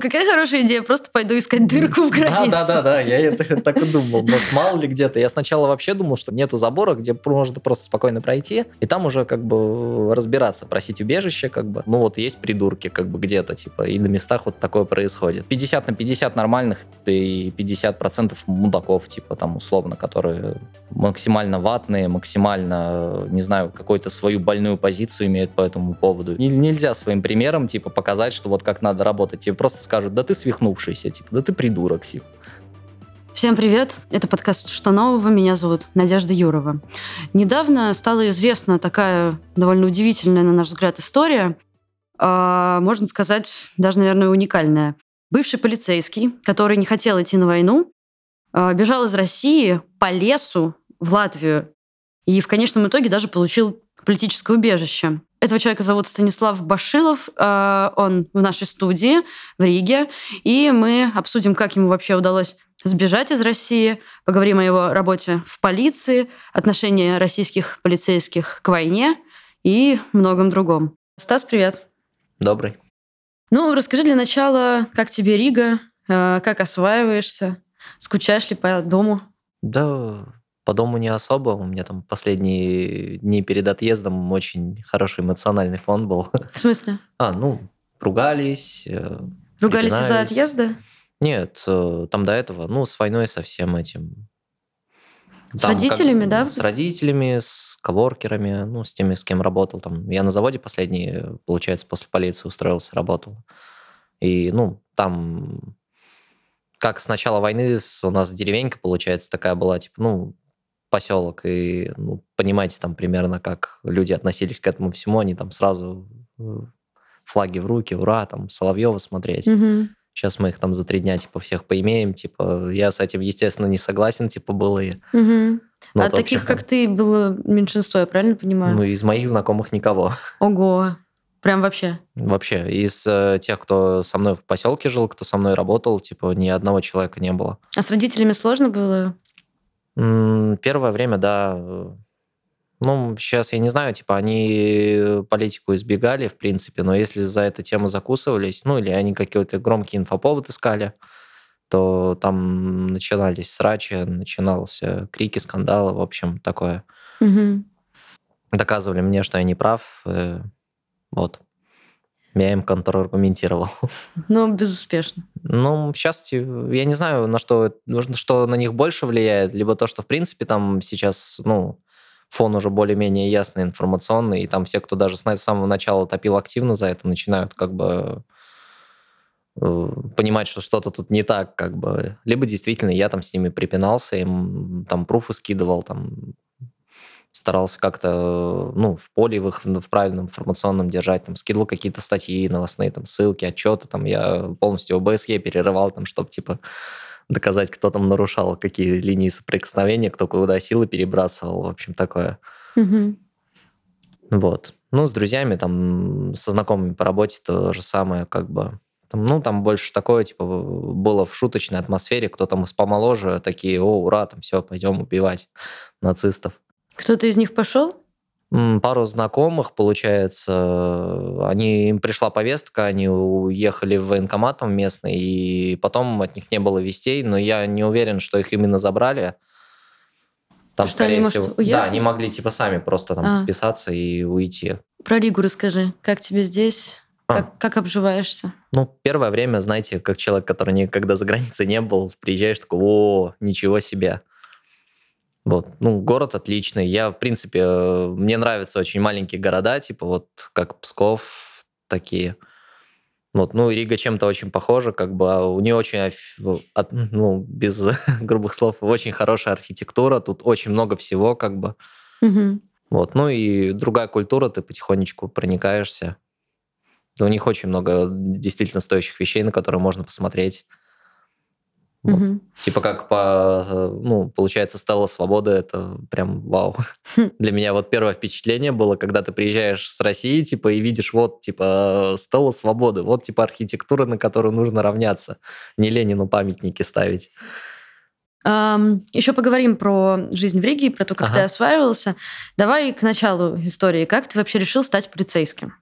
какая хорошая идея, просто пойду искать дырку в границе. Да, да, да, да, я это так и думал. Может, мало ли где-то. Я сначала вообще думал, что нету забора, где можно просто спокойно пройти, и там уже как бы разбираться, просить убежище, как бы. Ну вот есть придурки как бы где-то, типа, и на местах вот такое происходит. 50 на 50 нормальных и 50 процентов мудаков, типа, там, условно, которые максимально ватные, максимально, не знаю, какую-то свою больную позицию имеют по этому поводу. Нельзя своим примером, типа, показать, что вот как надо работать. Тебе просто скажут, да ты свихнувшийся, типа, да ты придурок, типа. Всем привет! Это подкаст «Что нового?». Меня зовут Надежда Юрова. Недавно стала известна такая довольно удивительная, на наш взгляд, история. А, можно сказать, даже, наверное, уникальная. Бывший полицейский, который не хотел идти на войну, а, бежал из России по лесу в Латвию и в конечном итоге даже получил политическое убежище. Этого человека зовут Станислав Башилов. А, он в нашей студии в Риге. И мы обсудим, как ему вообще удалось сбежать из России, поговорим о его работе в полиции, отношении российских полицейских к войне и многом другом. Стас, привет. Добрый. Ну, расскажи для начала, как тебе Рига, а, как осваиваешься, скучаешь ли по дому? Да, по дому не особо. У меня там последние дни перед отъездом очень хороший эмоциональный фон был. В смысле? А, ну, ругались. Э, ругались из-за отъезда? Нет, э, там до этого, ну, с войной, со всем этим. С там, родителями, как, да? С родителями, с коворкерами, ну, с теми, с кем работал. Там, я на заводе последний, получается, после полиции устроился, работал. И, ну, там как с начала войны у нас деревенька, получается, такая была, типа, ну, поселок, и ну, понимаете там примерно, как люди относились к этому всему, они там сразу э, флаги в руки, ура, там Соловьева смотреть. Угу. Сейчас мы их там за три дня, типа, всех поимеем, типа, я с этим, естественно, не согласен, типа, был и... Угу. Ну, а вот, таких, общем, как ты, было меньшинство, я правильно понимаю? Ну, из моих знакомых никого. Ого. Прям вообще? Вообще. Из э, тех, кто со мной в поселке жил, кто со мной работал, типа, ни одного человека не было. А с родителями сложно было? Первое время, да. Ну, сейчас я не знаю, типа, они политику избегали, в принципе, но если за эту тему закусывались, ну, или они какие-то громкий инфоповод искали, то там начинались срачи, начинался крики, скандалы, в общем, такое. Угу. Доказывали мне, что я не прав. Э, вот. Я им контраргументировал. Ну, безуспешно. Ну, сейчас я не знаю, на что, что на них больше влияет, либо то, что, в принципе, там сейчас, ну, фон уже более-менее ясный, информационный, и там все, кто даже с самого начала топил активно за это, начинают как бы э, понимать, что что-то тут не так, как бы. Либо действительно я там с ними припинался, им там пруфы скидывал, там старался как-то, ну, в поле в их в правильном информационном держать, там, скидывал какие-то статьи новостные, там, ссылки, отчеты, там, я полностью ОБСЕ перерывал, там, чтобы, типа, доказать, кто там нарушал, какие линии соприкосновения, кто куда силы перебрасывал, в общем, такое. Угу. Вот. Ну, с друзьями, там, со знакомыми по работе то же самое, как бы, там, ну, там больше такое, типа, было в шуточной атмосфере, кто там помоложе, такие, о, ура, там, все, пойдем убивать нацистов. Кто-то из них пошел? Пару знакомых, получается, они, им пришла повестка, они уехали в военкомат местный, и потом от них не было вестей, но я не уверен, что их именно забрали. Там, что скорее они, всего, может, да, они могли типа сами просто там а. подписаться и уйти. Про Ригу расскажи, как тебе здесь? А. Как, как обживаешься? Ну, первое время, знаете, как человек, который никогда за границей не был, приезжаешь такой, о, ничего себе. Вот. Ну, город отличный. Я, в принципе, э, мне нравятся очень маленькие города, типа вот как Псков, такие. Вот, ну, Рига чем-то очень похожа, как бы а у нее очень, ну, без грубых слов, очень хорошая архитектура, тут очень много всего, как бы. Угу. Вот, ну и другая культура, ты потихонечку проникаешься. У них очень много действительно стоящих вещей, на которые можно посмотреть. Вот. Угу. Типа как по, ну, получается, Стелла Свободы, это прям вау. Хм. Для меня вот первое впечатление было, когда ты приезжаешь с России, типа, и видишь вот, типа, Стелла Свободы, вот, типа, архитектура, на которую нужно равняться, не Ленину памятники ставить. Um, еще поговорим про жизнь в Риге, про то, как ага. ты осваивался. Давай к началу истории. Как ты вообще решил стать полицейским?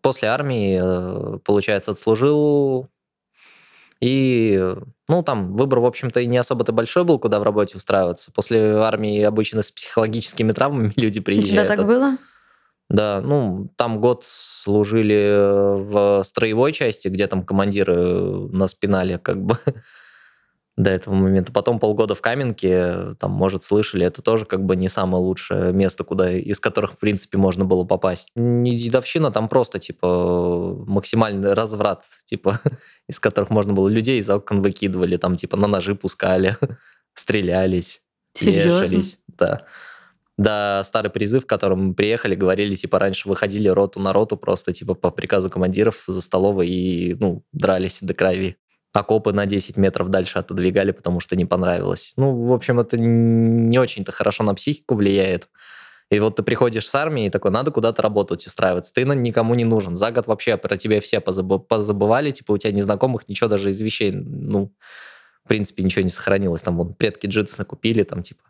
После армии, э, получается, отслужил И, ну, там выбор, в общем-то, и не особо-то большой был, куда в работе устраиваться. После армии обычно с психологическими травмами люди приезжают. У тебя так было? Да, ну, там год служили в строевой части, где там командиры на спинале как бы до этого момента. Потом полгода в Каменке, там, может, слышали, это тоже как бы не самое лучшее место, куда, из которых, в принципе, можно было попасть. Не дедовщина, там просто, типа, максимальный разврат, типа, из которых можно было людей из окон выкидывали, там, типа, на ножи пускали, стрелялись, Серьезно? вешались. Да. Да, старый призыв, к которому мы приехали, говорили, типа, раньше выходили роту на роту просто, типа, по приказу командиров за столовой и, ну, дрались до крови окопы на 10 метров дальше отодвигали, потому что не понравилось. Ну, в общем, это не очень-то хорошо на психику влияет. И вот ты приходишь с армии и такой, надо куда-то работать, устраиваться. Ты никому не нужен. За год вообще про тебя все позабывали, типа у тебя незнакомых ничего даже из вещей, ну, в принципе, ничего не сохранилось. Там вон предки джинсы купили, там типа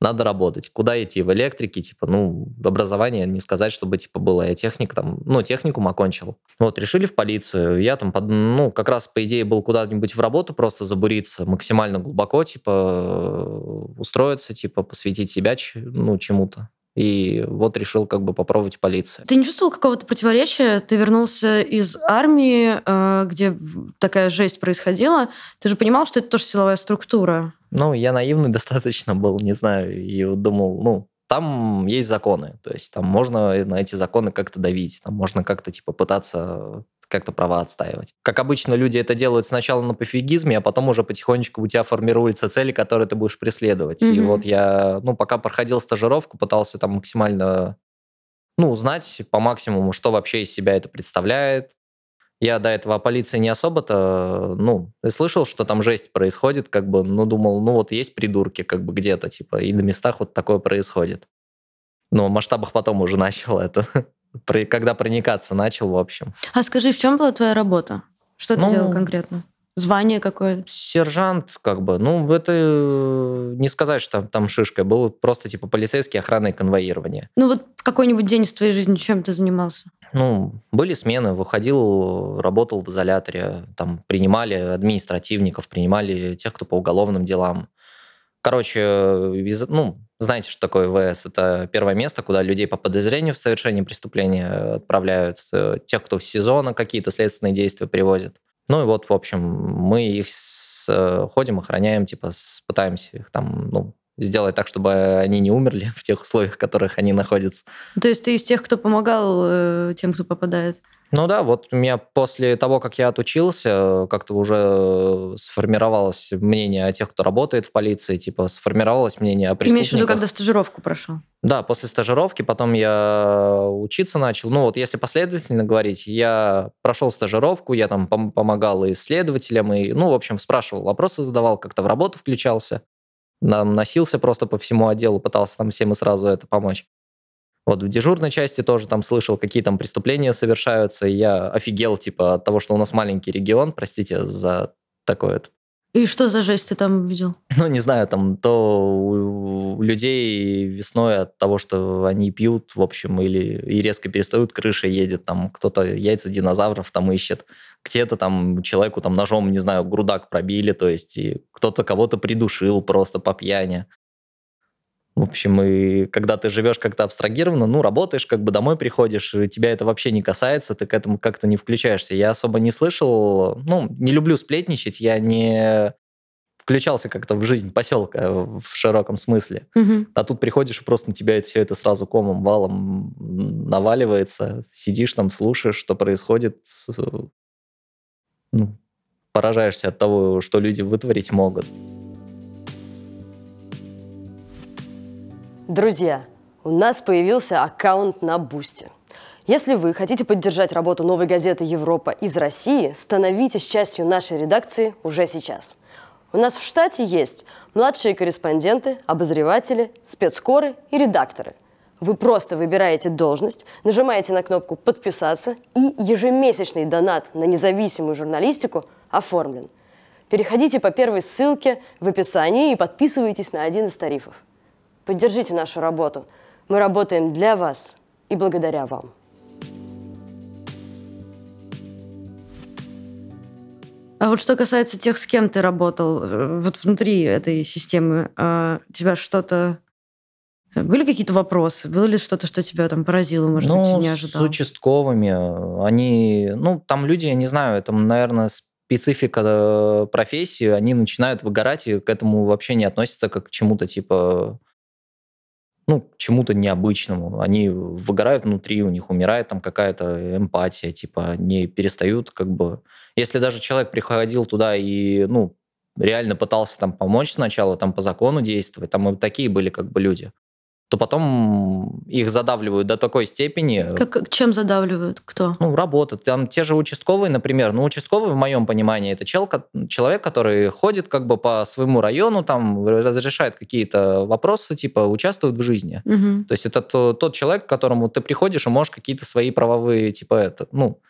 надо работать. Куда идти? В электрике, типа, ну, образование не сказать, чтобы, типа, было. Я техник там, ну, техникум окончил. Вот, решили в полицию. Я там, ну, как раз, по идее, был куда-нибудь в работу просто забуриться, максимально глубоко, типа, устроиться, типа, посвятить себя, ну, чему-то. И вот решил как бы попробовать полиция. Ты не чувствовал какого-то противоречия? Ты вернулся из армии, э, где такая жесть происходила. Ты же понимал, что это тоже силовая структура? Ну, я наивный достаточно был, не знаю, и думал, ну, там есть законы, то есть там можно на эти законы как-то давить, там можно как-то типа пытаться как-то права отстаивать. Как обычно, люди это делают сначала на пофигизме, а потом уже потихонечку у тебя формируются цели, которые ты будешь преследовать. Mm-hmm. И вот я, ну, пока проходил стажировку, пытался там максимально, ну, узнать по максимуму, что вообще из себя это представляет, я до этого о полиции не особо-то, ну, слышал, что там жесть происходит, как бы, ну, думал, ну, вот есть придурки, как бы, где-то, типа, и на местах вот такое происходит. Но в масштабах потом уже начал это, когда проникаться начал, в общем. А скажи, в чем была твоя работа? Что ты ну, делал конкретно? Звание какое? Сержант, как бы. Ну, это э, не сказать, что там, там шишка. Был просто типа полицейский охрана и конвоирование. Ну, вот какой-нибудь день из твоей жизни чем ты занимался? Ну, были смены, выходил, работал в изоляторе, там принимали административников, принимали тех, кто по уголовным делам. Короче, из, ну, знаете, что такое ВС? Это первое место, куда людей по подозрению в совершении преступления отправляют, э, тех, кто с сезона какие-то следственные действия привозят. Ну и вот, в общем, мы их с, э, ходим, охраняем, типа, с, пытаемся их там, ну, сделать так, чтобы они не умерли в тех условиях, в которых они находятся. То есть ты из тех, кто помогал э, тем, кто попадает? Ну да, вот у меня после того, как я отучился, как-то уже сформировалось мнение о тех, кто работает в полиции, типа сформировалось мнение о преступниках. Имеешь в виду, когда стажировку прошел? Да, после стажировки потом я учиться начал. Ну вот если последовательно говорить, я прошел стажировку, я там пом- помогал и исследователям, и, ну, в общем, спрашивал вопросы, задавал, как-то в работу включался. Носился просто по всему отделу, пытался там всем и сразу это помочь. Вот в дежурной части тоже там слышал, какие там преступления совершаются, и я офигел, типа, от того, что у нас маленький регион, простите за такое и что за жесть ты там видел? Ну, не знаю, там то у людей весной от того, что они пьют, в общем, или и резко перестают, крыша едет, там кто-то яйца динозавров там ищет, где-то там человеку там ножом, не знаю, грудак пробили, то есть и кто-то кого-то придушил просто по пьяни. В общем, и когда ты живешь как-то абстрагированно, ну, работаешь, как бы домой приходишь, и тебя это вообще не касается, ты к этому как-то не включаешься. Я особо не слышал, ну, не люблю сплетничать, я не включался как-то в жизнь поселка в широком смысле. Угу. А тут приходишь, и просто на тебя это все это сразу комом, валом наваливается, сидишь там, слушаешь, что происходит, ну, поражаешься от того, что люди вытворить могут. Друзья, у нас появился аккаунт на Бусти. Если вы хотите поддержать работу новой газеты «Европа» из России, становитесь частью нашей редакции уже сейчас. У нас в штате есть младшие корреспонденты, обозреватели, спецкоры и редакторы. Вы просто выбираете должность, нажимаете на кнопку «Подписаться» и ежемесячный донат на независимую журналистику оформлен. Переходите по первой ссылке в описании и подписывайтесь на один из тарифов. Поддержите нашу работу. Мы работаем для вас и благодаря вам. А вот что касается тех, с кем ты работал, э, вот внутри этой системы, а, тебя что-то были какие-то вопросы? Было ли что-то, что тебя там поразило, может ну, быть, не ожидал? с участковыми, они, ну, там люди, я не знаю, это, наверное, специфика э, профессии, они начинают выгорать и к этому вообще не относятся как к чему-то типа ну, чему-то необычному. Они выгорают внутри, у них умирает там какая-то эмпатия, типа они перестают как бы... Если даже человек приходил туда и, ну, реально пытался там помочь сначала, там по закону действовать, там и такие были как бы люди то потом их задавливают до такой степени. Как, чем задавливают? Кто? Ну, работа. Там те же участковые, например. Ну, участковый, в моем понимании, это чел, человек, который ходит как бы по своему району, там разрешает какие-то вопросы, типа участвует в жизни. Угу. То есть это то, тот человек, к которому ты приходишь и можешь какие-то свои правовые, типа это, ну,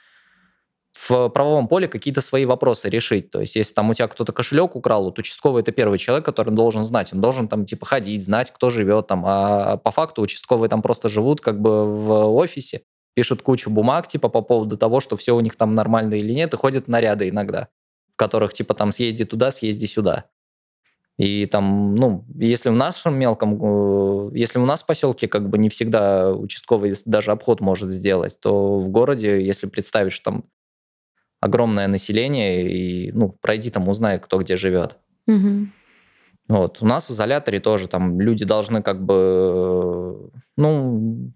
в правовом поле какие-то свои вопросы решить. То есть, если там у тебя кто-то кошелек украл, вот участковый это первый человек, который должен знать. Он должен там типа ходить, знать, кто живет там. А по факту участковые там просто живут как бы в офисе, пишут кучу бумаг типа по поводу того, что все у них там нормально или нет, и ходят наряды иногда, в которых типа там съезди туда, съезди сюда. И там, ну, если в нашем мелком, э, если у нас в поселке как бы не всегда участковый даже обход может сделать, то в городе, если представить, что там огромное население, и, ну, пройди там, узнай, кто где живет. Угу. Вот. У нас в изоляторе тоже там люди должны как бы, ну,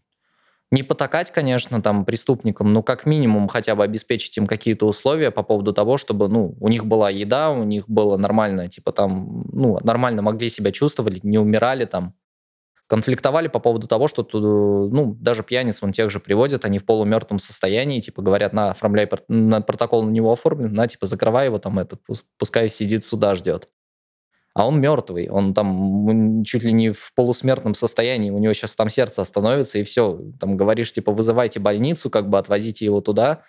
не потакать, конечно, там преступникам, но как минимум хотя бы обеспечить им какие-то условия по поводу того, чтобы, ну, у них была еда, у них было нормально, типа там, ну, нормально могли себя чувствовать, не умирали там конфликтовали по поводу того, что ну, даже пьяниц вон тех же приводят, они в полумертвом состоянии, типа говорят, на, оформляй на протокол на него оформлен, на, типа, закрывай его там, этот, пускай сидит, суда ждет. А он мертвый, он там чуть ли не в полусмертном состоянии, у него сейчас там сердце остановится, и все. Там говоришь, типа, вызывайте больницу, как бы отвозите его туда,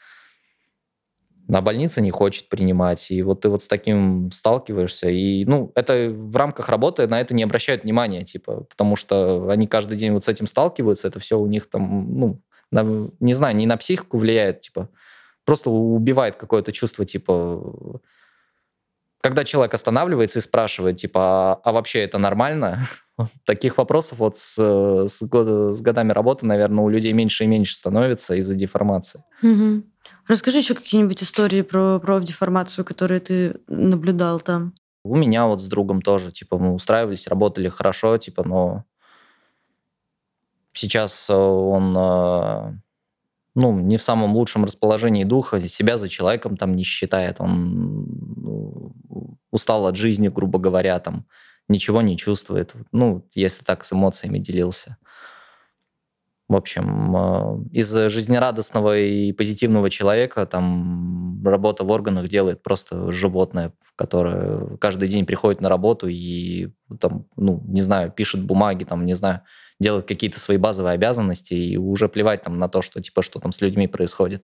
а больница не хочет принимать. И вот ты вот с таким сталкиваешься. И, ну, это в рамках работы на это не обращают внимания, типа, потому что они каждый день вот с этим сталкиваются, это все у них там, ну, на, не знаю, не на психику влияет, типа, просто убивает какое-то чувство, типа, когда человек останавливается и спрашивает, типа, а, а вообще это нормально? Таких вопросов вот с, с, год, с годами работы, наверное, у людей меньше и меньше становится из-за деформации. Угу. Расскажи еще какие-нибудь истории про профдеформацию, которые ты наблюдал там. У меня вот с другом тоже, типа, мы устраивались, работали хорошо, типа, но сейчас э, он, э, ну, не в самом лучшем расположении духа, себя за человеком там не считает, он ну, устал от жизни, грубо говоря, там, ничего не чувствует, ну, если так с эмоциями делился. В общем, э, из жизнерадостного и позитивного человека там работа в органах делает просто животное, которое каждый день приходит на работу и там, ну, не знаю, пишет бумаги, там, не знаю, делает какие-то свои базовые обязанности и уже плевать там на то, что типа что там с людьми происходит.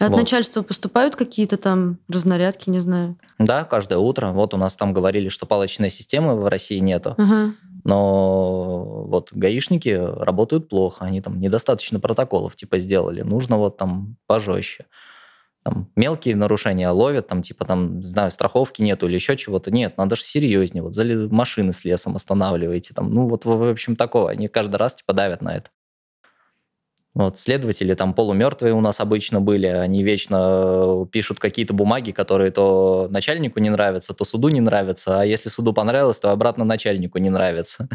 От вот. начальства поступают какие-то там разнарядки, не знаю? Да, каждое утро. Вот у нас там говорили, что палочной системы в России нету. Ага. Но вот гаишники работают плохо, они там недостаточно протоколов типа сделали, нужно вот там пожестче. Там мелкие нарушения ловят, там типа там, знаю, страховки нету или еще чего-то. Нет, надо же серьезнее. Вот машины с лесом останавливаете. Там, ну вот, в общем, такого. Они каждый раз типа давят на это. Вот, следователи там полумертвые у нас обычно были, они вечно э, пишут какие-то бумаги, которые то начальнику не нравятся, то суду не нравятся, а если суду понравилось, то обратно начальнику не нравится.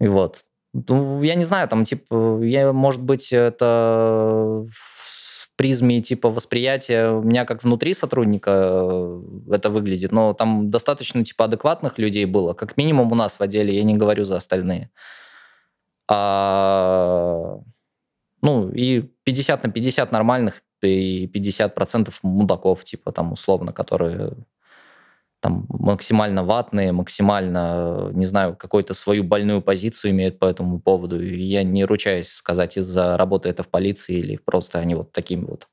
И вот. Ну, я не знаю, там, типа, я, может быть, это в призме, типа, восприятия у меня как внутри сотрудника э, это выглядит, но там достаточно, типа, адекватных людей было, как минимум у нас в отделе, я не говорю за остальные. А ну, и 50 на 50 нормальных и 50% мудаков, типа там условно, которые там максимально ватные, максимально, не знаю, какую-то свою больную позицию имеют по этому поводу. И я не ручаюсь сказать, из-за работы это в полиции или просто они вот такими вот,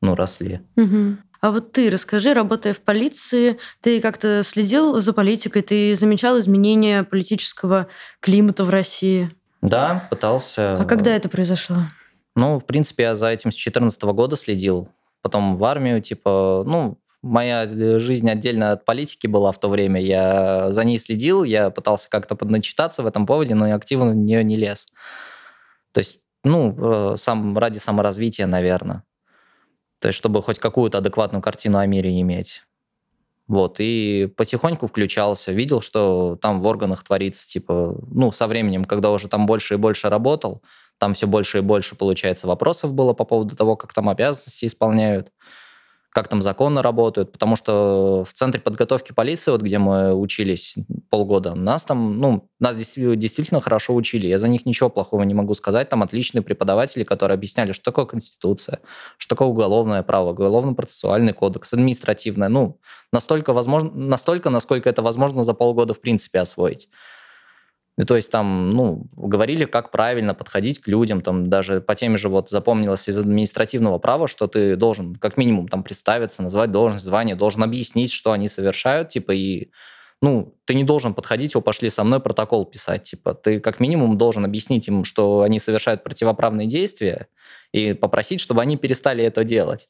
ну, росли. Угу. А вот ты расскажи, работая в полиции, ты как-то следил за политикой, ты замечал изменения политического климата в России? Да, пытался. А когда это произошло? Ну, в принципе, я за этим с 2014 года следил. Потом в армию, типа, ну, моя э, жизнь отдельно от политики была в то время. Я за ней следил, я пытался как-то подначитаться в этом поводе, но активно в нее не лез. То есть, ну, сам, ради саморазвития, наверное. То есть, чтобы хоть какую-то адекватную картину о мире иметь. Вот, и потихоньку включался, видел, что там в органах творится, типа, ну, со временем, когда уже там больше и больше работал, там все больше и больше, получается, вопросов было по поводу того, как там обязанности исполняют как там законы работают, потому что в центре подготовки полиции, вот где мы учились полгода, нас там, ну, нас действительно хорошо учили. Я за них ничего плохого не могу сказать. Там отличные преподаватели, которые объясняли, что такое Конституция, что такое уголовное право, уголовно-процессуальный кодекс, административное. Ну, настолько, возможно, настолько, насколько это возможно за полгода в принципе освоить. И то есть там, ну, говорили, как правильно подходить к людям, там даже по теме же вот запомнилось из административного права, что ты должен как минимум там представиться, назвать должность, звание, должен объяснить, что они совершают, типа, и ну, ты не должен подходить, о, пошли со мной протокол писать, типа, ты как минимум должен объяснить им, что они совершают противоправные действия, и попросить, чтобы они перестали это делать.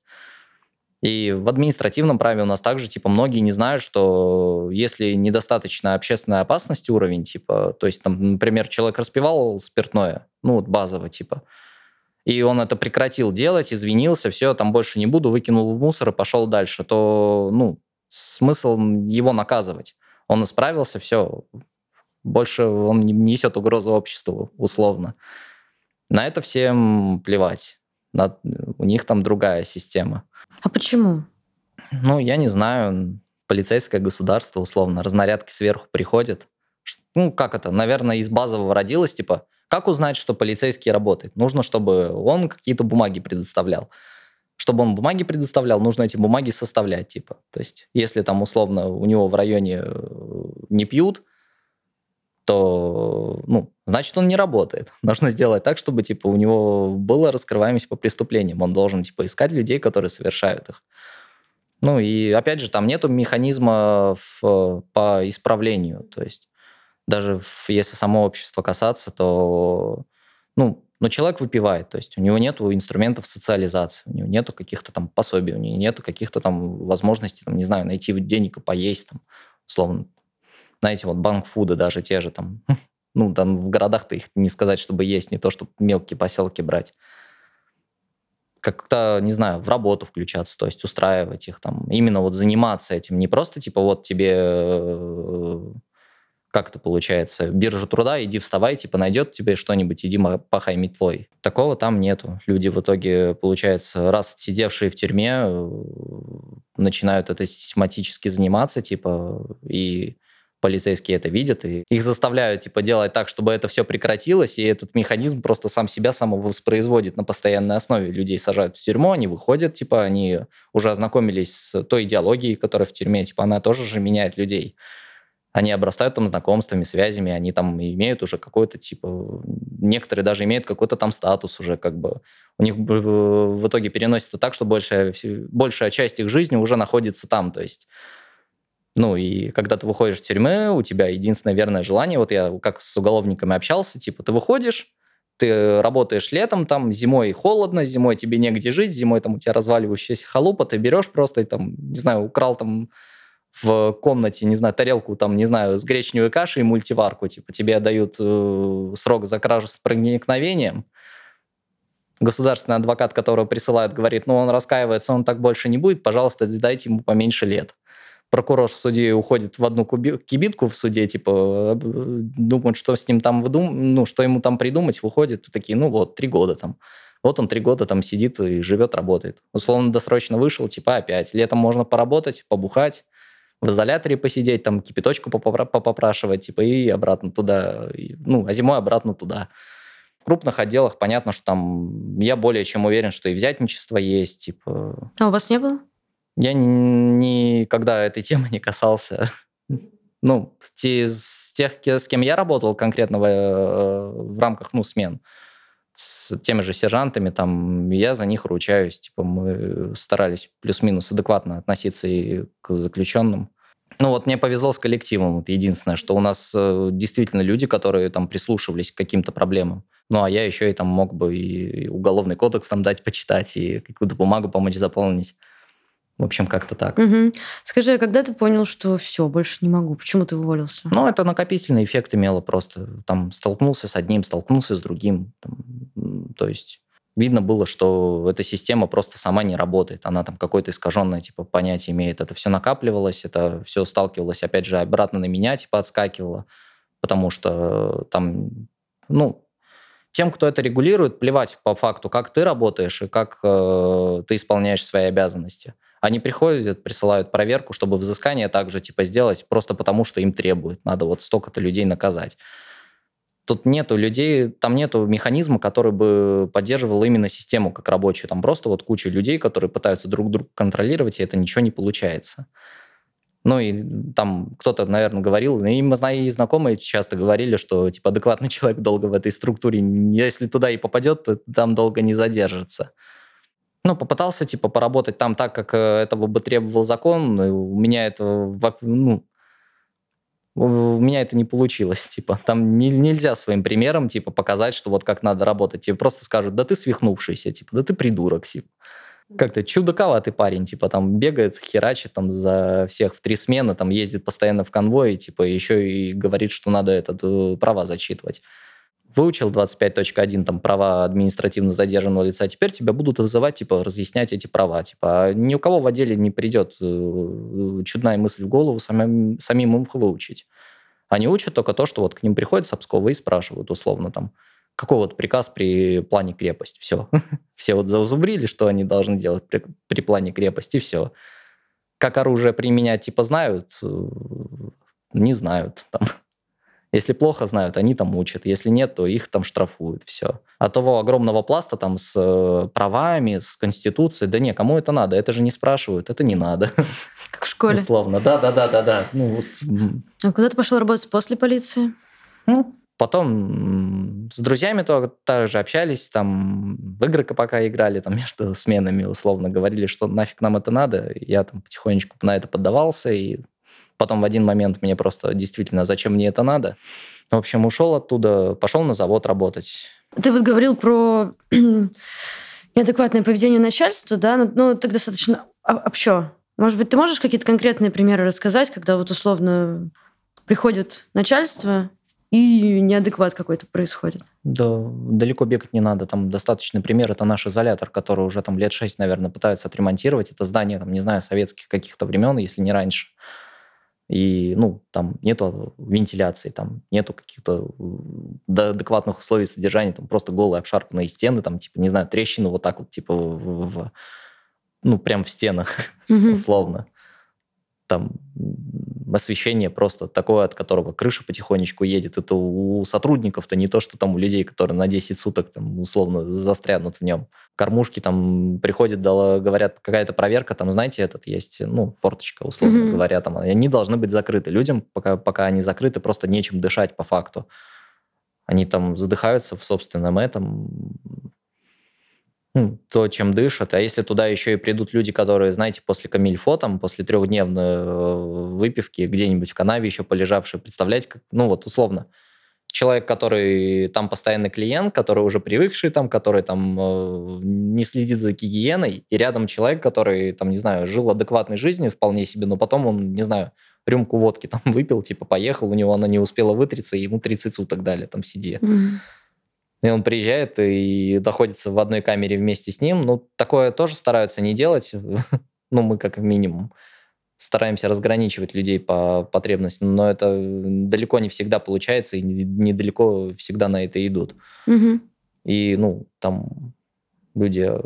И в административном праве у нас также, типа, многие не знают, что если недостаточно общественной опасности уровень, типа, то есть, там, например, человек распивал спиртное, ну, вот базово, типа, и он это прекратил делать, извинился, все, там больше не буду, выкинул в мусор и пошел дальше, то, ну, смысл его наказывать. Он исправился, все, больше он не несет угрозу обществу, условно. На это всем плевать. У них там другая система. А почему? Ну, я не знаю. Полицейское государство, условно, разнарядки сверху приходят. Ну, как это? Наверное, из базового родилось, типа, как узнать, что полицейский работает? Нужно, чтобы он какие-то бумаги предоставлял. Чтобы он бумаги предоставлял, нужно эти бумаги составлять, типа. То есть, если там, условно, у него в районе э, не пьют, то, ну, значит, он не работает. Нужно сделать так, чтобы, типа, у него была раскрываемость по преступлениям. Он должен, типа, искать людей, которые совершают их. Ну, и, опять же, там нету механизма в, по исправлению. То есть даже в, если само общество касаться, то, ну, но человек выпивает, то есть у него нет инструментов социализации, у него нет каких-то там пособий, у него нет каких-то там возможностей, там, не знаю, найти денег и поесть, там, условно, знаете, вот банк фуда даже те же там, ну, там в городах-то их не сказать, чтобы есть, не то, чтобы мелкие поселки брать. Как-то, не знаю, в работу включаться, то есть устраивать их там, именно вот заниматься этим, не просто типа вот тебе э, как это получается, биржа труда, иди вставай, типа найдет тебе что-нибудь, иди пахай метлой. Такого там нету. Люди в итоге, получается, раз сидевшие в тюрьме, э, начинают это систематически заниматься, типа, и полицейские это видят, и их заставляют, типа, делать так, чтобы это все прекратилось, и этот механизм просто сам себя самовоспроизводит на постоянной основе. Людей сажают в тюрьму, они выходят, типа, они уже ознакомились с той идеологией, которая в тюрьме, типа, она тоже же меняет людей. Они обрастают там знакомствами, связями, они там имеют уже какой-то, типа, некоторые даже имеют какой-то там статус уже, как бы. У них в итоге переносится так, что большая, большая часть их жизни уже находится там, то есть ну, и когда ты выходишь из тюрьмы, у тебя единственное верное желание, вот я как с уголовниками общался, типа, ты выходишь, ты работаешь летом, там зимой холодно, зимой тебе негде жить, зимой там у тебя разваливающаяся халупа, ты берешь просто и там, не знаю, украл там в комнате, не знаю, тарелку там, не знаю, с гречневой кашей и мультиварку, типа тебе дают э, срок за кражу с проникновением, государственный адвокат, которого присылают, говорит, ну, он раскаивается, он так больше не будет, пожалуйста, дайте ему поменьше лет прокурор в суде уходит в одну кибитку в суде, типа, думают, что с ним там выдум... ну, что ему там придумать, выходит, такие, ну вот, три года там. Вот он три года там сидит и живет, работает. Условно досрочно вышел, типа опять. Летом можно поработать, побухать, в изоляторе посидеть, там кипяточку попрашивать, типа, и обратно туда. Ну, а зимой обратно туда. В крупных отделах понятно, что там я более чем уверен, что и взятничество есть, типа... А у вас не было? Я никогда этой темы не касался. Ну, те, с тех, с кем я работал конкретно в, э, в рамках, ну, смен, с теми же сержантами, там, я за них ручаюсь. Типа, мы старались плюс-минус адекватно относиться и к заключенным. Ну, вот мне повезло с коллективом. Это единственное, что у нас э, действительно люди, которые там прислушивались к каким-то проблемам. Ну, а я еще и там мог бы и уголовный кодекс там дать почитать, и какую-то бумагу помочь заполнить. В общем, как-то так. Угу. Скажи, а когда ты понял, что все, больше не могу? Почему ты уволился? Ну, это накопительный эффект имело просто. Там столкнулся с одним, столкнулся с другим. Там, то есть видно было, что эта система просто сама не работает. Она там какое-то искаженное типа понятие имеет. Это все накапливалось, это все сталкивалось, опять же, обратно на меня типа отскакивало, потому что там, ну, тем, кто это регулирует, плевать по факту, как ты работаешь и как э, ты исполняешь свои обязанности. Они приходят, присылают проверку, чтобы взыскание также типа сделать, просто потому что им требуют. Надо вот столько-то людей наказать. Тут нету людей, там нету механизма, который бы поддерживал именно систему как рабочую. Там просто вот куча людей, которые пытаются друг друга контролировать, и это ничего не получается. Ну и там кто-то, наверное, говорил, и мои знакомые часто говорили, что типа адекватный человек долго в этой структуре, если туда и попадет, то там долго не задержится ну, попытался, типа, поработать там так, как э, этого бы требовал закон. У меня это, ну, у меня это не получилось, типа, там не, нельзя своим примером, типа, показать, что вот как надо работать. Тебе просто скажут, да ты свихнувшийся, типа, да ты придурок, типа. Как-то чудаковатый парень, типа, там бегает, херачит там за всех в три смены, там ездит постоянно в конвой, типа, еще и говорит, что надо этот, э, права зачитывать выучил 25.1, там, права административно задержанного лица, теперь тебя будут вызывать, типа, разъяснять эти права. Типа, а ни у кого в отделе не придет э, чудная мысль в голову самим, самим их выучить. Они учат только то, что вот к ним приходят с Обскова и спрашивают условно там, какой вот приказ при плане крепость. Все. все вот зазубрили, что они должны делать при, при плане крепости, все. Как оружие применять, типа, знают, э, не знают. Там. Если плохо знают, они там учат. Если нет, то их там штрафуют. Все. А того огромного пласта там с э, правами, с конституцией, да не, кому это надо? Это же не спрашивают, это не надо. Как в школе. Условно, да-да-да-да-да. Ну, вот. А куда ты пошел работать после полиции? Ну, потом с друзьями то, также общались, там в игры пока играли, там между сменами условно говорили, что нафиг нам это надо. Я там потихонечку на это поддавался и Потом в один момент мне просто действительно, зачем мне это надо? В общем, ушел оттуда, пошел на завод работать. Ты вот говорил про неадекватное поведение начальства, да? Ну, ну так достаточно общо. Может быть, ты можешь какие-то конкретные примеры рассказать, когда вот условно приходит начальство и неадекват какой-то происходит? Да, далеко бегать не надо. Там достаточный пример. Это наш изолятор, который уже там лет шесть, наверное, пытаются отремонтировать. Это здание, там, не знаю, советских каких-то времен, если не раньше и, ну, там нету вентиляции, там нету каких-то адекватных условий содержания, там просто голые обшарпанные стены, там, типа, не знаю, трещины вот так вот, типа, в, в ну, прям в стенах, mm-hmm. условно. Там освещение просто такое, от которого крыша потихонечку едет. Это у сотрудников-то не то, что там у людей, которые на 10 суток там условно застрянут в нем. Кормушки там приходят, говорят, какая-то проверка, там, знаете, этот есть, ну, форточка, условно mm-hmm. говоря, там, они должны быть закрыты. Людям, пока, пока они закрыты, просто нечем дышать по факту. Они там задыхаются в собственном этом, то, чем дышат. А если туда еще и придут люди, которые, знаете, после камильфо, там, после трехдневной э, выпивки, где-нибудь в канаве еще полежавшие, представляете, как, ну вот условно, человек, который там постоянный клиент, который уже привыкший там, который там э, не следит за гигиеной, и рядом человек, который там, не знаю, жил адекватной жизнью вполне себе, но потом он, не знаю, рюмку водки там выпил, типа поехал, у него она не успела вытриться, и ему 30 суток дали там сиди. Mm-hmm. И он приезжает и находится в одной камере вместе с ним. Ну, такое тоже стараются не делать. ну, мы как минимум стараемся разграничивать людей по потребностям, но это далеко не всегда получается, и недалеко всегда на это идут. Угу. И, ну, там люди э,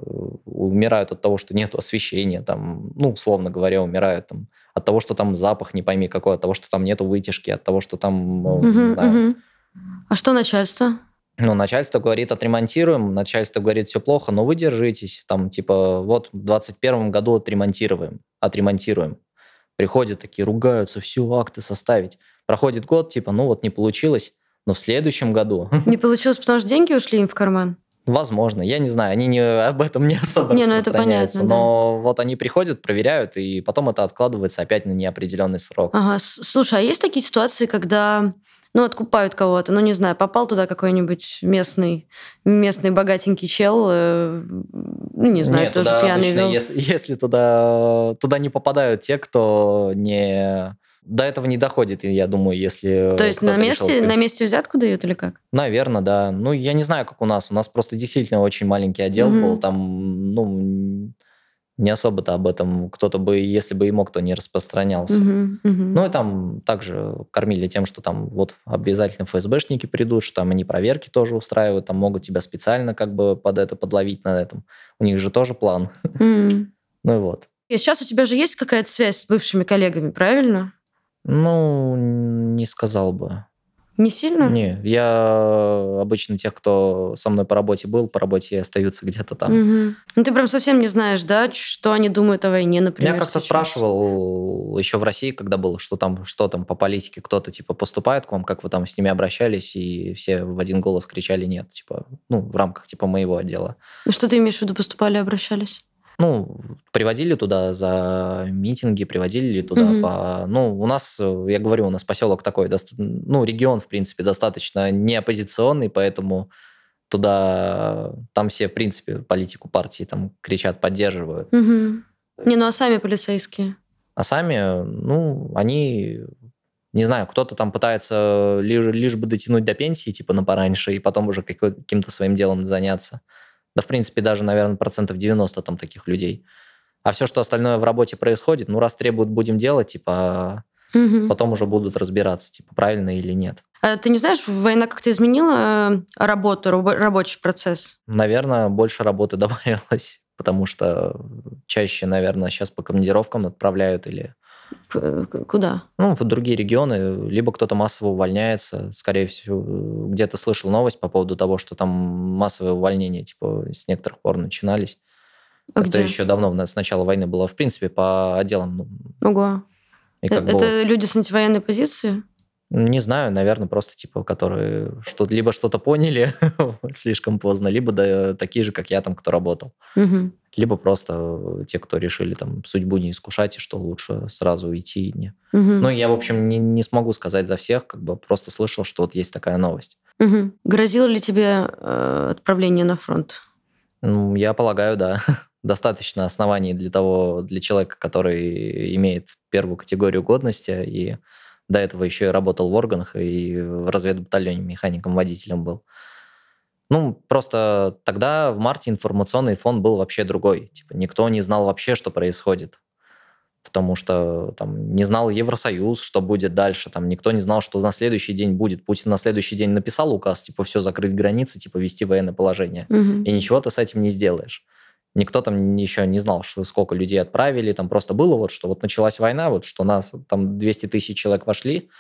умирают от того, что нет освещения, там, ну, условно говоря, умирают там, от того, что там запах не пойми какой, от того, что там нету вытяжки, от того, что там, угу, не знаю. Угу. А что начальство? Ну, начальство говорит, отремонтируем, начальство говорит, все плохо, но вы держитесь. Там, типа, вот в 2021 году отремонтируем, отремонтируем. Приходят такие, ругаются, все, акты составить. Проходит год, типа, ну вот не получилось, но в следующем году... Не получилось, потому что деньги ушли им в карман? Возможно, я не знаю, они не, об этом не особо не, ну это понятно, но да. вот они приходят, проверяют, и потом это откладывается опять на неопределенный срок. Ага, слушай, а есть такие ситуации, когда ну, откупают кого-то, ну, не знаю, попал туда какой-нибудь местный, местный богатенький чел, э, ну, не знаю, Нет, тоже туда пьяный обычно, вел. если, если туда, туда не попадают те, кто не... До этого не доходит, я думаю, если То есть на решил месте, при- на месте взятку дают или как? Наверное, да. Ну, я не знаю, как у нас. У нас просто действительно очень маленький отдел Мгм. был. Там, ну, не особо-то об этом кто-то бы, если бы и мог, то не распространялся. Мгм, мгм. Ну и там также кормили тем, что там вот обязательно ФСБшники придут, что там они проверки тоже устраивают, там могут тебя специально как бы под это подловить на этом. У них же тоже план. М. Ну и вот. И сейчас у тебя же есть какая-то связь с бывшими коллегами, правильно? Ну, не сказал бы. Не сильно? Не, я обычно тех, кто со мной по работе был, по работе и остаются где-то там. Мгм. Ну ты прям совсем не знаешь, да, что они думают о войне, например. Меня как-то спрашивал еще в России, когда было, что там, что там по политике кто-то типа поступает к вам, как вы там с ними обращались, и все в один голос кричали нет, типа, ну, в рамках типа моего отдела. Ну что ты имеешь в виду, поступали, обращались? Ну, приводили туда за митинги, приводили ли туда Мгм. по... Ну, у нас, э, я говорю, у нас поселок такой, доста- ну, регион, в принципе, достаточно не оппозиционный, поэтому туда, там все, в принципе, политику партии там кричат, поддерживают. Мгм. Не, ну а сами полицейские? А сами, ну, они, не знаю, кто-то там пытается лишь, лишь бы дотянуть до пенсии, типа на пораньше, и потом уже каким-то своим делом заняться. Да, в принципе, даже, наверное, процентов 90 там таких людей. А все, что остальное в работе происходит, ну, раз требуют, будем делать, типа, Мгм. потом уже будут разбираться, типа, правильно или нет. А ты не знаешь, война как-то изменила э, работу, рабо- рабочий процесс? Наверное, больше работы добавилось, потому что чаще, наверное, сейчас по командировкам отправляют или Куда? Ну, в другие регионы, либо кто-то массово увольняется, скорее всего, где-то слышал новость по поводу того, что там массовые увольнения, типа, с некоторых пор начинались. А Это где? еще давно, с начала войны было, в принципе, по отделам. ну, Ого. И как Э, бы, Это люди с антивоенной позиции? Не знаю, наверное, просто, типа, которые что либо что-то поняли слишком поздно, либо да, такие же, как я там, кто работал. Мгм. Либо просто те, кто решили там судьбу не искушать, и что лучше сразу уйти. и Не. Мгм. Ну, я, в общем, не, не смогу сказать за всех, как бы просто слышал, что вот есть такая новость. Мгм. Грозило ли тебе э, отправление на фронт? Ну, я полагаю, да. Достаточно оснований для того, для человека, который имеет первую категорию годности и до этого еще и работал в органах и в разведбатальоне механиком-водителем был. Ну, просто тогда в марте информационный фон был вообще другой. Типа никто не знал вообще, что происходит. Потому что там не знал Евросоюз, что будет дальше. Там никто не знал, что на следующий день будет. Путин на следующий день написал указ, типа, все, закрыть границы, типа, вести военное положение Мгм. и ничего ты с этим не сделаешь. Никто там еще не знал, что сколько людей отправили, там просто было вот, что вот началась война, вот что нас там 200 тысяч человек вошли,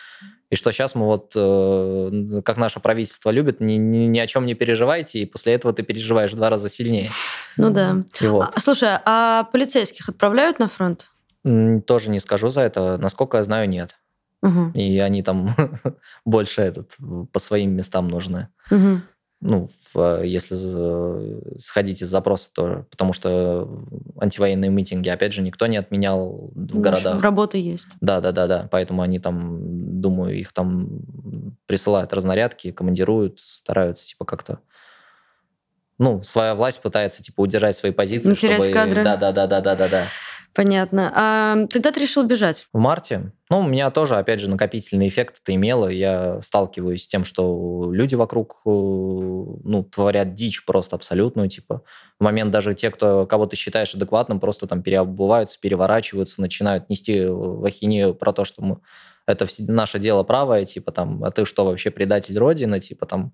и что сейчас мы вот, э, как наше правительство любит, ни, ни, ни о чем не переживайте, и после этого ты переживаешь в два раза сильнее. Ну да. И вот. А, слушай, а полицейских отправляют на фронт? Тоже не скажу за это, насколько я знаю, нет. Мгм. И они там больше этот по своим местам нужны. Мгм. Ну, в- если за- сходить из запроса, то потому что антивоенные митинги, опять же, никто не отменял в Ну, в общем, городах. Работа есть. Да, да, да, да. Поэтому они там, думаю, их там присылают разнарядки, командируют, стараются типа как-то. Ну, своя власть пытается типа удержать свои позиции. Не терять чтобы... кадры. Да, да, да, да, да, да, да. Понятно. А когда ты решил бежать? В марте, ну, у меня тоже, опять же, накопительный эффект это имело. Я сталкиваюсь с тем, что люди вокруг, э, ну, творят дичь просто абсолютную, типа, в момент даже те, кто, кого ты считаешь адекватным, просто там переобуваются, переворачиваются, начинают нести в ахинею про то, что мы, это наше дело правое, типа, там, а ты что, вообще предатель Родины, типа, там,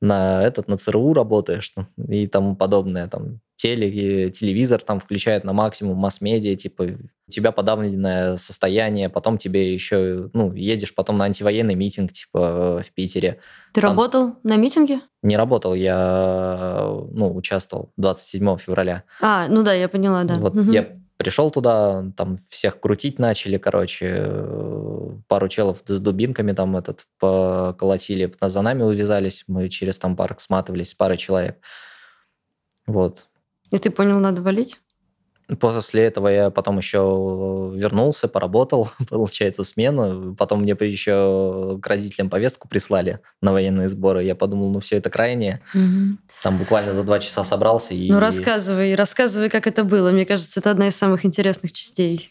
на этот, на ЦРУ работаешь, ну, и тому подобное, там, теле, телевизор там включает на максимум, масс-медиа, типа, у тебя подавленное состояние, потом тебе еще, ну, едешь потом на антивоенный митинг, типа, в Питере. Ты Там- работал на митинге? Не работал, я, ну, участвовал 27 февраля. А, ну да, я поняла, да. Вот Мгм. я пришел туда, там всех крутить начали, короче, э, пару челов с дубинками там этот поколотили, за нами увязались, мы через там парк сматывались с парой человек. Вот. И ты понял, надо валить? После этого я потом еще вернулся, поработал, получается, смену. Потом мне еще к родителям повестку прислали на военные сборы. Я подумал, ну все это крайнее. Мгм. Там буквально за два часа собрался и... Ну, рассказывай, рассказывай, как это было. Мне кажется, это одна из самых интересных частей.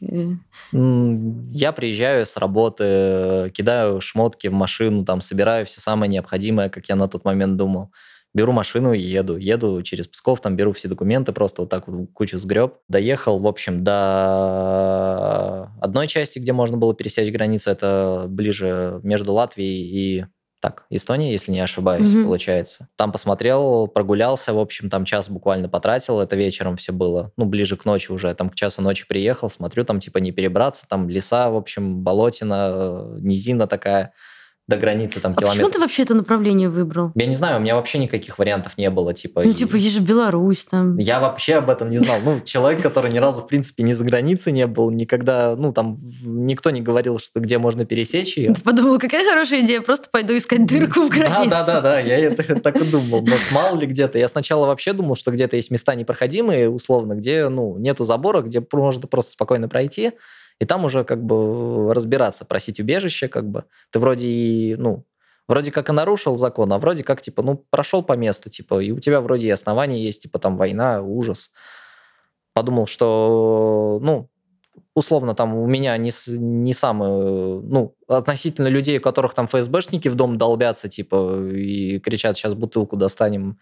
Я приезжаю с работы, кидаю шмотки в машину, там собираю все самое необходимое, как я на тот момент думал. Беру машину и еду. Еду через Псков, там беру все документы, просто вот так вот кучу сгреб. Доехал, в общем, до одной части, где можно было пересечь границу, это ближе между Латвией и так, Эстония, если не ошибаюсь, угу. получается. Там посмотрел, прогулялся, в общем, там час буквально потратил, это вечером все было, ну, ближе к ночи уже, там к часу ночи приехал, смотрю, там типа не перебраться, там леса, в общем, болотина, э, низина такая, до границы там а километр. почему ты вообще это направление выбрал? Я не знаю, у меня вообще никаких вариантов не было, типа. Ну, типа, есть же Беларусь там. Я вообще об этом не знал. Ну, человек, который ни разу, в принципе, ни за границей не был, никогда, ну, там, никто не говорил, что где можно пересечь ее. Ты подумал, какая хорошая идея, просто пойду искать дырку в границе. Да, да, да, да, я это так и думал. Но мало ли где-то. Я сначала вообще думал, что где-то есть места непроходимые, условно, где, ну, нету забора, где можно просто спокойно пройти и там уже как бы разбираться, просить убежище, как бы. Ты вроде и, ну, вроде как и нарушил закон, а вроде как, типа, ну, прошел по месту, типа, и у тебя вроде и основания есть, типа, там война, ужас. Подумал, что, ну, условно, там у меня не, не самые, ну, относительно людей, у которых там ФСБшники в дом долбятся, типа, и кричат, сейчас бутылку достанем,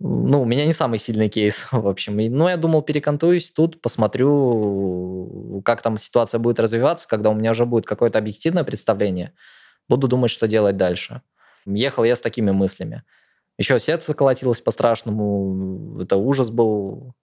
ну, у меня не самый сильный кейс, в общем. И, ну, я думал, перекантуюсь тут, посмотрю, как там ситуация будет развиваться, когда у меня уже будет какое-то объективное представление – буду думать, что делать дальше. Ехал я с такими мыслями. Еще сердце колотилось по-страшному, это ужас был.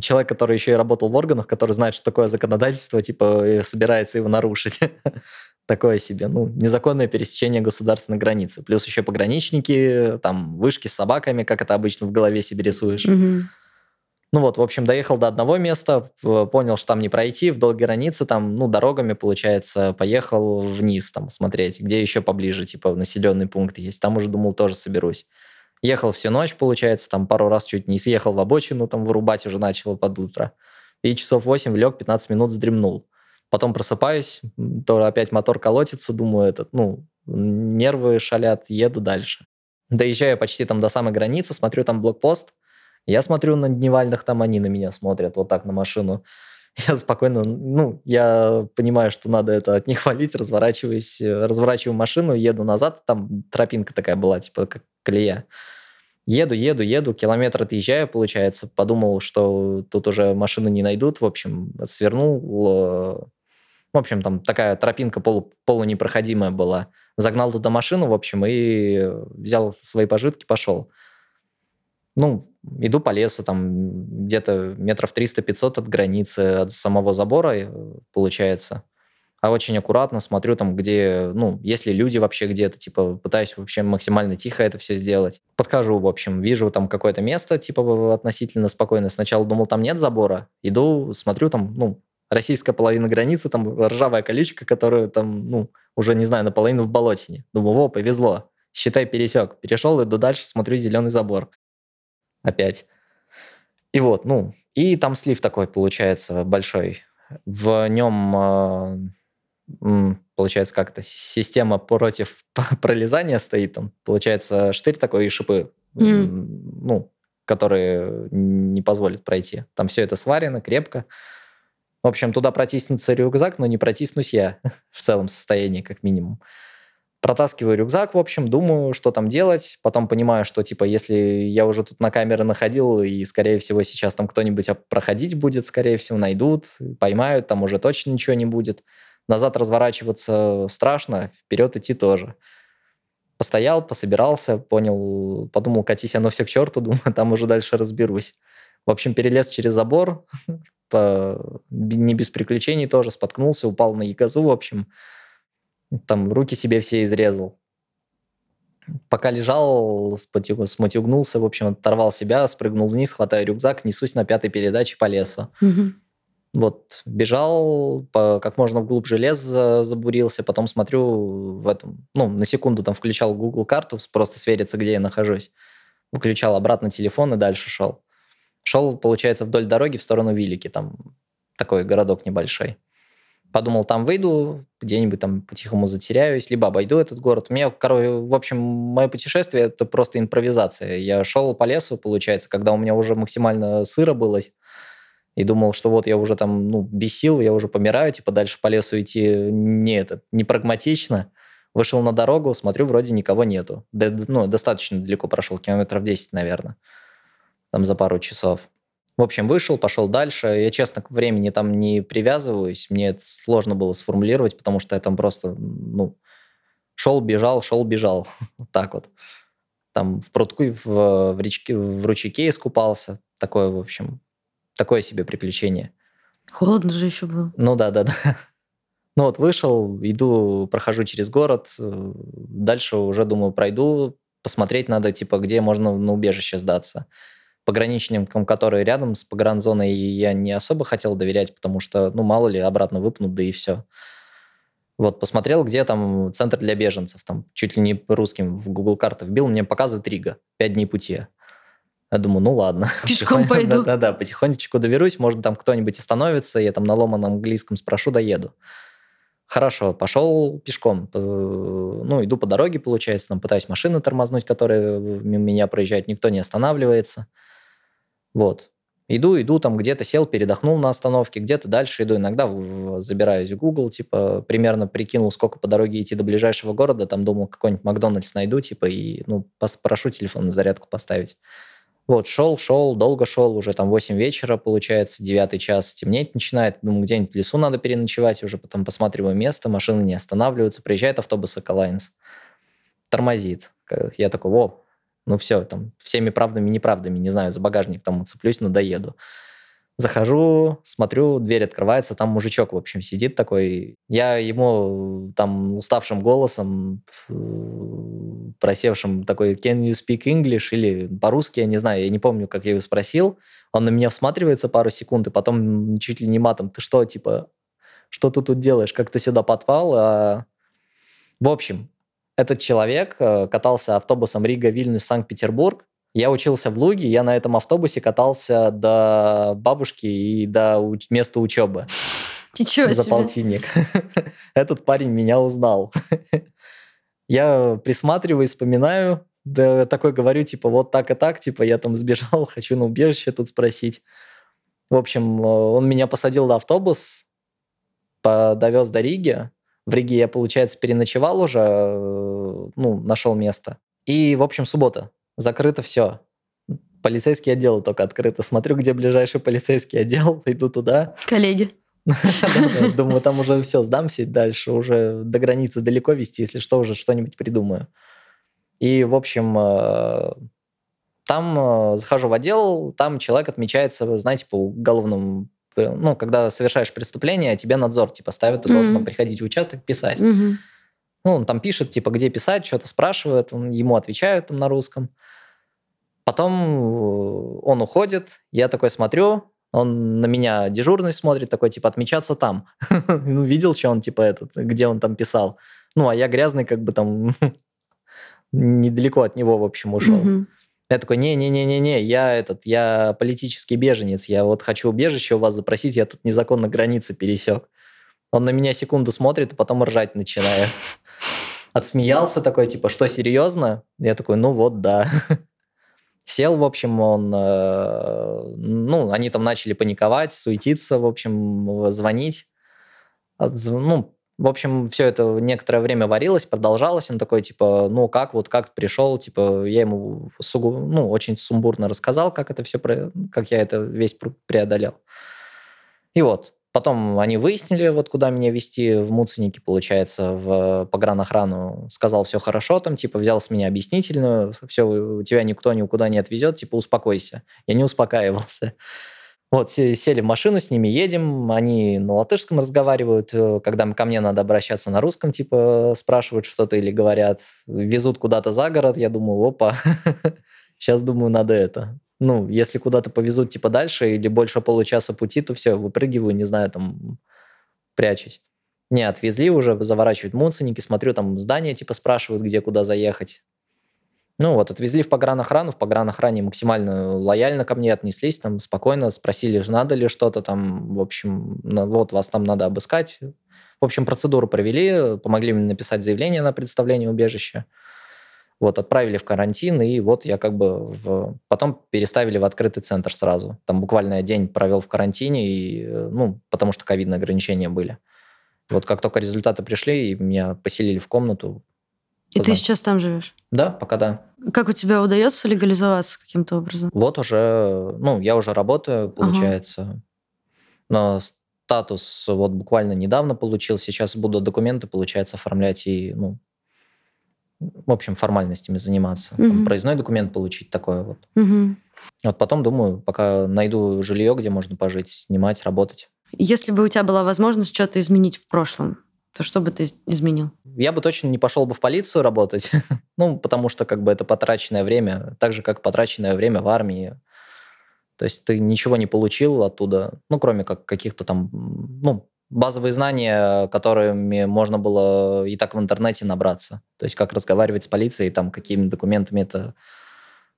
Человек, который еще и работал в органах, который знает, что такое законодательство, типа собирается его нарушить. Такое себе, ну, незаконное пересечение государственной границы. Плюс еще пограничники, там, вышки с собаками, как это обычно в голове себе рисуешь. Угу. Ну вот, в общем, доехал до одного места, понял, что там не пройти, вдоль границы, там, ну, дорогами, получается, поехал вниз там смотреть, где еще поближе, типа, населенный пункт есть. Там уже думал, тоже соберусь. Ехал всю ночь, получается, там пару раз чуть не съехал в обочину, там вырубать уже начал под утро. И часов 8 лег, 15 минут вздремнул. Потом просыпаюсь, то опять мотор колотится, думаю, этот, ну, нервы шалят, еду дальше. Доезжаю почти там до самой границы, смотрю, там блокпост – я смотрю на дневальных, там они на меня смотрят вот так на машину. Я спокойно, ну, я понимаю, что надо это от них валить, разворачиваюсь, э, разворачиваю машину, еду назад, там тропинка такая была, типа как колея. Еду, еду, еду, километр отъезжаю, получается. Подумал, что тут уже машину не найдут. В общем, свернул. В общем, там такая тропинка полу, полунепроходимая была. Загнал туда машину, в общем, и взял свои пожитки, пошел. Ну, иду по лесу, там где-то метров 300-500 от границы, от самого забора, э, получается. А очень аккуратно смотрю там, где, ну, если люди вообще где-то, типа, пытаюсь вообще максимально тихо это все сделать. Подхожу, в общем, вижу там какое-то место, типа, относительно спокойно. Сначала думал, там нет забора. Иду, смотрю, там, ну, российская половина границы, там ржавая колючка, которая там, ну, уже, не знаю, наполовину в болотине. Думаю, о, повезло. Считай, пересек. Перешел, иду дальше, смотрю, зеленый забор опять. И вот, ну, и там слив такой получается большой. В нем, э, получается, как-то система против пролезания стоит. Там, получается, штырь такой и шипы, mm. ну, которые не позволят пройти. Там все это сварено крепко. В общем, туда протиснется рюкзак, но не протиснусь я в целом состоянии, как минимум. Протаскиваю рюкзак, в общем, думаю, что там делать. Потом понимаю, что, типа, если я уже тут на камеры находил, и, скорее всего, сейчас там кто-нибудь проходить будет, скорее всего, найдут, поймают, там уже точно ничего не будет. Назад разворачиваться страшно, вперед идти тоже. Постоял, пособирался, понял, подумал, катись оно все к черту, думаю, там уже дальше разберусь. В общем, перелез через забор, по, не без приключений тоже, споткнулся, упал на ягозу, в общем, там руки себе все изрезал. Пока лежал, смутюгнулся, в общем, оторвал себя, спрыгнул вниз, хватаю рюкзак, несусь на пятой передаче по лесу. Угу. Вот, бежал, по, как можно глубже лес забурился, потом смотрю в этом, ну, на секунду там включал Google карту, просто свериться, где я нахожусь. Выключал обратно телефон и дальше шел. Шел, получается, вдоль дороги в сторону Вилики, там такой городок небольшой. Подумал, там выйду, где-нибудь там по-тихому затеряюсь, либо обойду этот город. У меня, короче, в общем, мое путешествие – это просто импровизация. Я шел по лесу, получается, когда у меня уже максимально сыро было, и думал, что вот я уже там, ну, без сил, я уже помираю, типа дальше по лесу идти не это, не прагматично. Вышел на дорогу, смотрю, вроде никого нету. Да, ну, достаточно далеко прошел, километров 10, наверное, там за пару часов. В общем, вышел, пошел дальше. Я, честно, к времени там не привязываюсь. Мне это сложно было сформулировать, потому что я там просто, ну, шел, бежал, шел, бежал. Вот так вот. Там в прудку, в, в, речке, в ручейке искупался. Такое, в общем, такое себе приключение. Холодно же еще было. Ну да, да, да. Ну вот вышел, иду, прохожу через город, дальше уже думаю пройду, посмотреть надо, типа, где можно на убежище сдаться пограничникам, которые рядом с погранзоной, я не особо хотел доверять, потому что, ну, мало ли, обратно выпнут, да и все. Вот, посмотрел, где там центр для беженцев, там чуть ли не русским в Google карты вбил, мне показывает Рига, пять дней пути. Я думаю, ну ладно. Пешком пойду. Да-да, потихонечку доберусь, может, там кто-нибудь остановится, я там на ломаном английском спрошу, доеду. Хорошо, пошел пешком. Ну, иду по дороге, получается, там пытаюсь машины тормознуть, которые мимо меня проезжают, никто не останавливается. Вот. Иду, иду, там где-то сел, передохнул на остановке, где-то дальше иду. Иногда забираюсь в Google, типа, примерно прикинул, сколько по дороге идти до ближайшего города. Там думал, какой-нибудь Макдональдс найду, типа, и, ну, прошу телефон на зарядку поставить. Вот, шел, шел, долго шел, уже там 8 вечера, получается, 9 час, темнеть начинает. Думаю, где-нибудь в лесу надо переночевать, уже потом посматриваю место, машины не останавливаются, приезжает автобус Эколайнс, тормозит. Я такой, о, ну все, там, всеми правдами и неправдами, не знаю, за багажник там уцеплюсь, но доеду. Захожу, смотрю, дверь открывается, там мужичок, в общем, сидит такой. Я ему там уставшим голосом, просевшим такой, can you speak English? Или по-русски, я не знаю, я не помню, как я его спросил. Он на меня всматривается пару секунд, и потом чуть ли не матом, ты что, типа, что ты тут делаешь, как ты сюда подпал? А... В общем, этот человек э, катался автобусом Рига, Вильнюс, Санкт-Петербург. Я учился в Луге, я на этом автобусе катался до бабушки и до места учебы. Ничего за себе. полтинник. Этот парень меня узнал. Я присматриваю, вспоминаю, да такой говорю, типа, вот так и так, типа, я там сбежал, хочу на убежище тут спросить. В общем, э, он меня посадил на автобус, довез до Риги, в Риге я, получается, переночевал уже, э, ну, нашел место. И, в общем, суббота. Закрыто все. Полицейский отдел только открыто. Смотрю, где ближайший полицейский отдел, иду туда. Коллеги. Думаю, там уже все, сдамся дальше, уже до границы далеко вести, если что, уже что-нибудь придумаю. И, в общем, э, там э, захожу в отдел, там человек отмечается, знаете, по уголовному ну, когда совершаешь преступление, тебе надзор, типа, ставят, ты mm-hmm. должен там, приходить в участок, писать. Mm-hmm. Ну, он там пишет, типа, где писать, что-то спрашивает, он, ему отвечают там на русском. Потом э, он уходит, я такой смотрю, он на меня дежурный смотрит, такой, типа, отмечаться там. ну, видел, что он, типа, этот, где он там писал. Ну, а я грязный, как бы там недалеко от него, в общем, ушел. Mm-hmm. Я такой, не-не-не-не-не, я этот, я политический беженец, я вот хочу убежище у вас запросить, я тут незаконно границы пересек. Он на меня секунду смотрит, а потом ржать начинает. Отсмеялся такой, типа, что, серьезно? Я такой, ну вот, да. Сел, в общем, он, э, ну, они там начали паниковать, суетиться, в общем, звонить. Ну, в общем, все это некоторое время варилось, продолжалось. Он такой, типа, ну как, вот как пришел, типа, я ему сугу, ну, очень сумбурно рассказал, как это все, как я это весь преодолел. И вот, потом они выяснили, вот куда меня вести, в Муценике, получается, в погранохрану. Сказал, все хорошо, там, типа, взял с меня объяснительную, все, тебя никто никуда не отвезет, типа, успокойся. Я не успокаивался. Вот, сели в машину, с ними едем, они на латышском разговаривают, э, когда ко мне надо обращаться на русском, типа спрашивают что-то или говорят, везут куда-то за город, я думаю, опа, сейчас думаю, надо это. Ну, если куда-то повезут типа дальше или больше получаса пути, то все, выпрыгиваю, не знаю, там, прячусь. Не, отвезли уже, заворачивают муценники, смотрю, там здание типа спрашивают, где куда заехать. Ну вот, отвезли в погранохрану, в погранохране максимально лояльно ко мне отнеслись, там спокойно спросили, надо ли что-то там, в общем, вот вас там надо обыскать. В общем, процедуру провели, помогли мне написать заявление на предоставление убежища. Вот, отправили в карантин, и вот я как бы в... потом переставили в открытый центр сразу. Там буквально день провел в карантине, и, ну, потому что ковидные ограничения были. Вот как только результаты пришли, и меня поселили в комнату. И ты сейчас там живешь? Да, пока да. Как у тебя удается легализоваться каким-то образом? Вот уже, ну, я уже работаю, получается. Ага. Но статус вот буквально недавно получил. Сейчас буду документы, получается, оформлять и, ну, в общем, формальностями заниматься. Угу. Там, проездной документ получить, такое вот. Угу. Вот потом, думаю, пока найду жилье, где можно пожить, снимать, работать. Если бы у тебя была возможность что-то изменить в прошлом, то что бы ты изменил? Я бы точно не пошел бы в полицию работать, ну, потому что как бы это потраченное время, так же, как потраченное время в армии. То есть ты ничего не получил оттуда, ну, кроме как каких-то там, ну, базовые знания, которыми можно было и так в интернете набраться. То есть как разговаривать с полицией, там какими документами это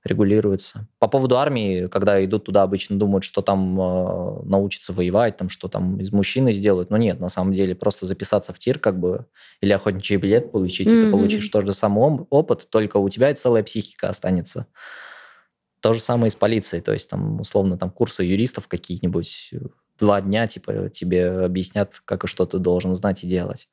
регулируется. По поводу армии, когда идут туда, обычно думают, что там э, научатся воевать, там что там из мужчины сделают. Но нет, на самом деле просто записаться в тир, как бы, или охотничий билет получить, mm-hmm. и ты получишь тот же самый опыт, только у тебя целая психика останется. То же самое и с полицией, то есть там условно там курсы юристов какие-нибудь два дня типа тебе объяснят, как и что ты должен знать и делать.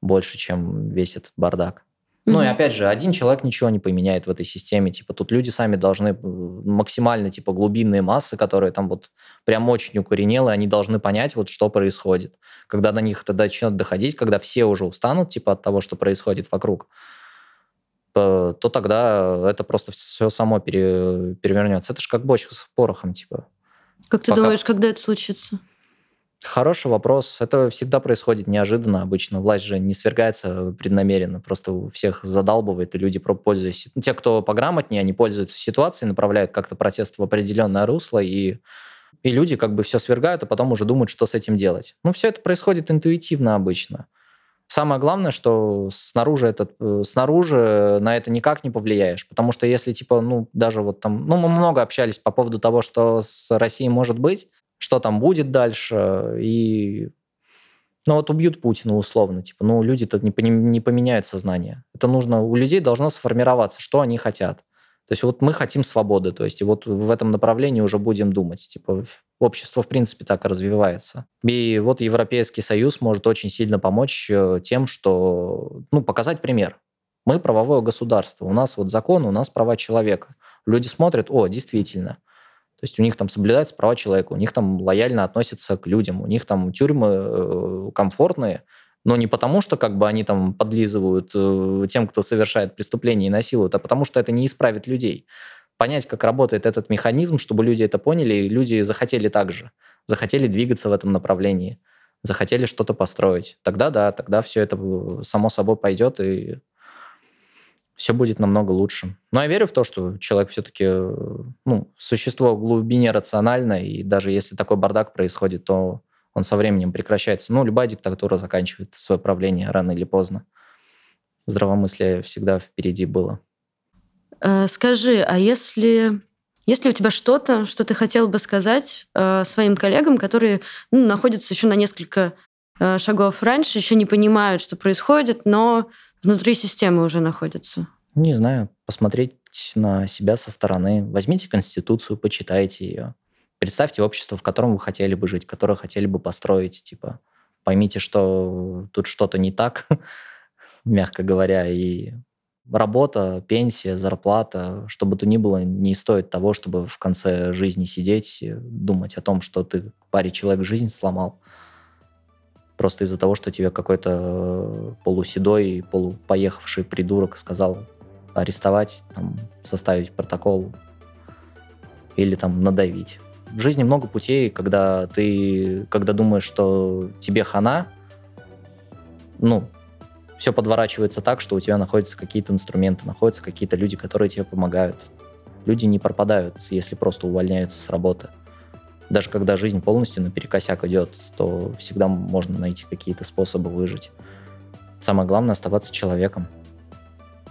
Больше, чем весь этот бардак. Ну и опять же, один человек ничего не поменяет в этой системе. Типа тут люди сами должны э, максимально типа глубинные массы, которые там вот прям очень укоренелые, они должны понять вот что происходит. Когда до них это начнет доходить, когда все уже устанут типа от того, что происходит вокруг, то тогда это просто все само пере, перевернется. Это же как бочка с порохом, типа. Как ты Пока... думаешь, когда это случится? Хороший вопрос. Это всегда происходит неожиданно обычно. Власть же не свергается преднамеренно. Просто всех задалбывает, и люди пользуются... Те, кто пограмотнее, они пользуются ситуацией, направляют как-то протест в определенное русло, и, и люди как бы все свергают, а потом уже думают, что с этим делать. Ну, все это происходит интуитивно обычно. Самое главное, что снаружи, этот, э, снаружи на это никак не повлияешь. Потому что если, типа, ну, даже вот там... Ну, мы много общались по поводу того, что с Россией может быть, что там будет дальше. И ну вот убьют Путина условно, типа, ну люди-то не, не поменяют сознание. Это нужно, у людей должно сформироваться, что они хотят. То есть вот мы хотим свободы, то есть и вот в этом направлении уже будем думать. Типа общество в принципе так и развивается. И вот Европейский Союз может очень сильно помочь э, тем, что, ну, показать пример. Мы правовое государство, у нас вот закон, у нас права человека. Люди смотрят, о, действительно, есть у них там соблюдаются права человека, у них там лояльно относятся к людям, у них там тюрьмы э, комфортные, но не потому, что как бы они там подлизывают э, тем, кто совершает преступление и насилуют, а потому что это не исправит людей. Понять, как работает этот механизм, чтобы люди это поняли, и люди захотели так же, захотели двигаться в этом направлении, захотели что-то построить. Тогда да, тогда все это э, само собой пойдет, и все будет намного лучше. Но я верю в то, что человек все-таки ну, существо в глубине рациональное, и даже если такой бардак происходит, то он со временем прекращается. Ну, любая диктатура заканчивает свое правление рано или поздно. Здравомыслие всегда впереди было. Э, скажи, а если, если у тебя что-то, что ты хотел бы сказать э, своим коллегам, которые ну, находятся еще на несколько э, шагов раньше, еще не понимают, что происходит, но внутри системы уже находятся? Не знаю, посмотреть на себя со стороны. Возьмите Конституцию, почитайте ее. Представьте общество, в котором вы хотели бы жить, которое хотели бы построить. Типа, поймите, что тут что-то не так, мягко говоря, и работа, пенсия, зарплата, что бы то ни было, не стоит того, чтобы в конце жизни сидеть, думать о том, что ты паре человек жизнь сломал просто из-за того, что тебе какой-то э, полуседой, полупоехавший придурок сказал арестовать, там, составить протокол или там надавить. В жизни много путей, когда ты, когда думаешь, что тебе хана, ну, все подворачивается так, что у тебя находятся какие-то инструменты, находятся какие-то люди, которые тебе помогают. Люди не пропадают, если просто увольняются с работы даже когда жизнь полностью наперекосяк идет, то всегда можно найти какие-то способы выжить. Самое главное оставаться человеком.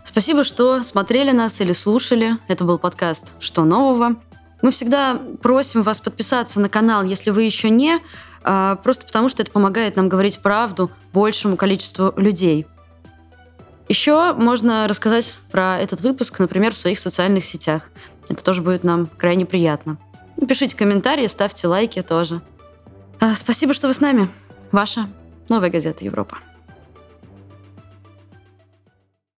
Спасибо, что смотрели нас или слушали. Это был подкаст «Что нового?». Мы всегда просим вас подписаться на канал, если вы еще не, а, просто потому что это помогает нам говорить правду большему количеству людей. Еще можно рассказать про этот выпуск, например, в своих социальных сетях. Это тоже будет нам крайне приятно. Пишите комментарии, ставьте лайки тоже. А, спасибо, что вы с нами. Ваша новая газета Европа.